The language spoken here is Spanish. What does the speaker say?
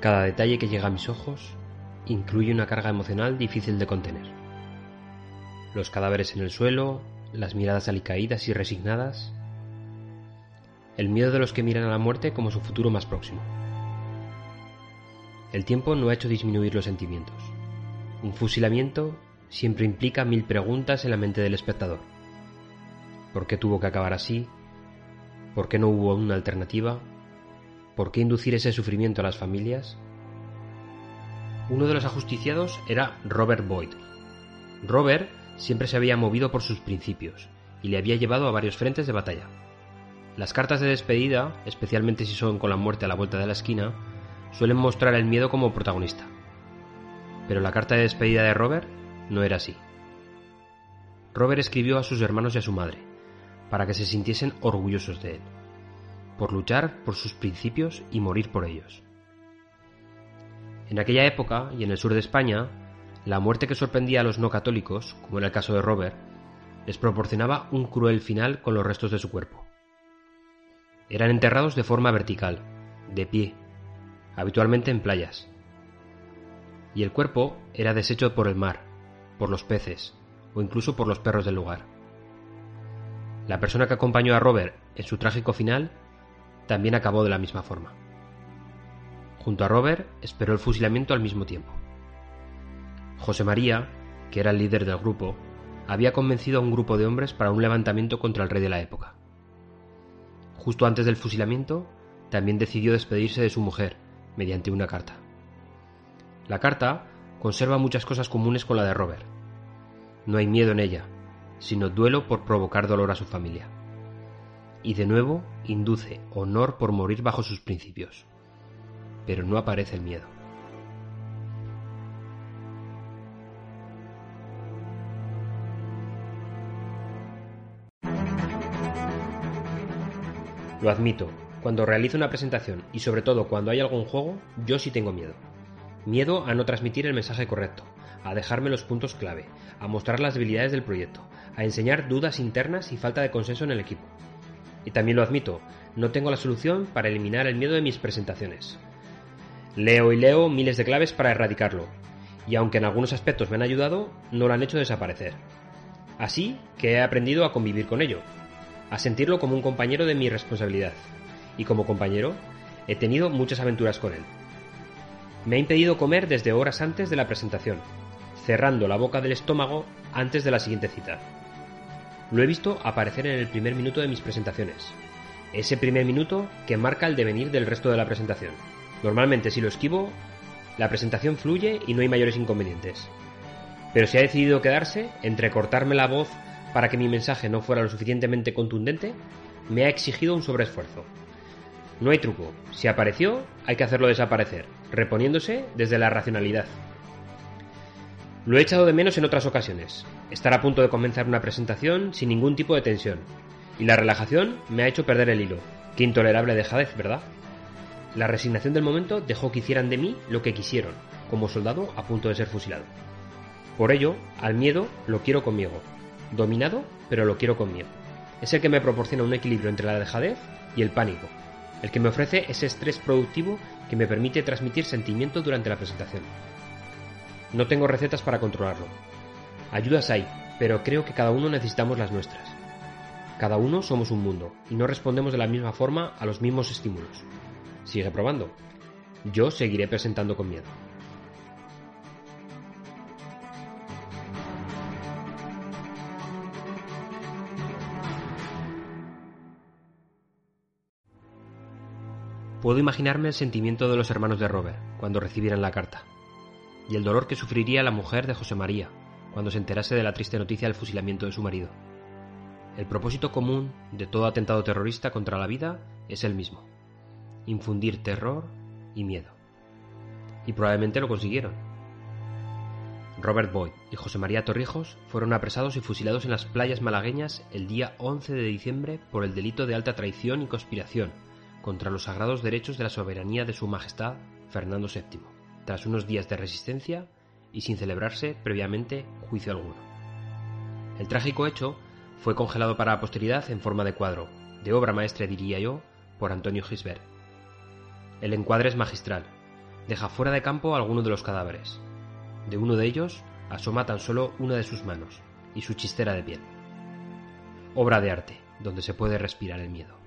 Cada detalle que llega a mis ojos incluye una carga emocional difícil de contener. Los cadáveres en el suelo, las miradas alicaídas y resignadas, el miedo de los que miran a la muerte como su futuro más próximo. El tiempo no ha hecho disminuir los sentimientos. Un fusilamiento siempre implica mil preguntas en la mente del espectador. ¿Por qué tuvo que acabar así? ¿Por qué no hubo una alternativa? ¿Por qué inducir ese sufrimiento a las familias? Uno de los ajusticiados era Robert Boyd. Robert siempre se había movido por sus principios y le había llevado a varios frentes de batalla. Las cartas de despedida, especialmente si son con la muerte a la vuelta de la esquina, suelen mostrar el miedo como protagonista. Pero la carta de despedida de Robert no era así. Robert escribió a sus hermanos y a su madre, para que se sintiesen orgullosos de él, por luchar por sus principios y morir por ellos. En aquella época, y en el sur de España, la muerte que sorprendía a los no católicos, como era el caso de Robert, les proporcionaba un cruel final con los restos de su cuerpo. Eran enterrados de forma vertical, de pie, habitualmente en playas. Y el cuerpo era deshecho por el mar, por los peces o incluso por los perros del lugar. La persona que acompañó a Robert en su trágico final también acabó de la misma forma. Junto a Robert esperó el fusilamiento al mismo tiempo. José María, que era el líder del grupo, había convencido a un grupo de hombres para un levantamiento contra el rey de la época. Justo antes del fusilamiento, también decidió despedirse de su mujer mediante una carta. La carta conserva muchas cosas comunes con la de Robert. No hay miedo en ella, sino duelo por provocar dolor a su familia. Y de nuevo induce honor por morir bajo sus principios. Pero no aparece el miedo. Lo admito, cuando realizo una presentación y sobre todo cuando hay algún juego, yo sí tengo miedo. Miedo a no transmitir el mensaje correcto, a dejarme los puntos clave, a mostrar las debilidades del proyecto, a enseñar dudas internas y falta de consenso en el equipo. Y también lo admito, no tengo la solución para eliminar el miedo de mis presentaciones. Leo y leo miles de claves para erradicarlo, y aunque en algunos aspectos me han ayudado, no lo han hecho desaparecer. Así que he aprendido a convivir con ello, a sentirlo como un compañero de mi responsabilidad. Y como compañero, he tenido muchas aventuras con él. Me ha impedido comer desde horas antes de la presentación, cerrando la boca del estómago antes de la siguiente cita. Lo he visto aparecer en el primer minuto de mis presentaciones. Ese primer minuto que marca el devenir del resto de la presentación. Normalmente si lo esquivo, la presentación fluye y no hay mayores inconvenientes. Pero si ha decidido quedarse, entre cortarme la voz para que mi mensaje no fuera lo suficientemente contundente, me ha exigido un sobreesfuerzo. No hay truco, si apareció, hay que hacerlo desaparecer, reponiéndose desde la racionalidad. Lo he echado de menos en otras ocasiones, estar a punto de comenzar una presentación sin ningún tipo de tensión, y la relajación me ha hecho perder el hilo. Qué intolerable dejadez, ¿verdad? La resignación del momento dejó que hicieran de mí lo que quisieron, como soldado a punto de ser fusilado. Por ello, al miedo lo quiero conmigo, dominado, pero lo quiero conmigo. Es el que me proporciona un equilibrio entre la dejadez y el pánico, el que me ofrece ese estrés productivo que me permite transmitir sentimiento durante la presentación. No tengo recetas para controlarlo. Ayudas hay, pero creo que cada uno necesitamos las nuestras. Cada uno somos un mundo y no respondemos de la misma forma a los mismos estímulos. Sigue probando. Yo seguiré presentando con miedo. Puedo imaginarme el sentimiento de los hermanos de Robert cuando recibieran la carta, y el dolor que sufriría la mujer de José María cuando se enterase de la triste noticia del fusilamiento de su marido. El propósito común de todo atentado terrorista contra la vida es el mismo, infundir terror y miedo. Y probablemente lo consiguieron. Robert Boyd y José María Torrijos fueron apresados y fusilados en las playas malagueñas el día 11 de diciembre por el delito de alta traición y conspiración contra los sagrados derechos de la soberanía de Su Majestad Fernando VII, tras unos días de resistencia y sin celebrarse previamente juicio alguno. El trágico hecho fue congelado para la posteridad en forma de cuadro, de obra maestra diría yo, por Antonio Gisbert. El encuadre es magistral, deja fuera de campo alguno de los cadáveres. De uno de ellos asoma tan solo una de sus manos y su chistera de piel. Obra de arte, donde se puede respirar el miedo.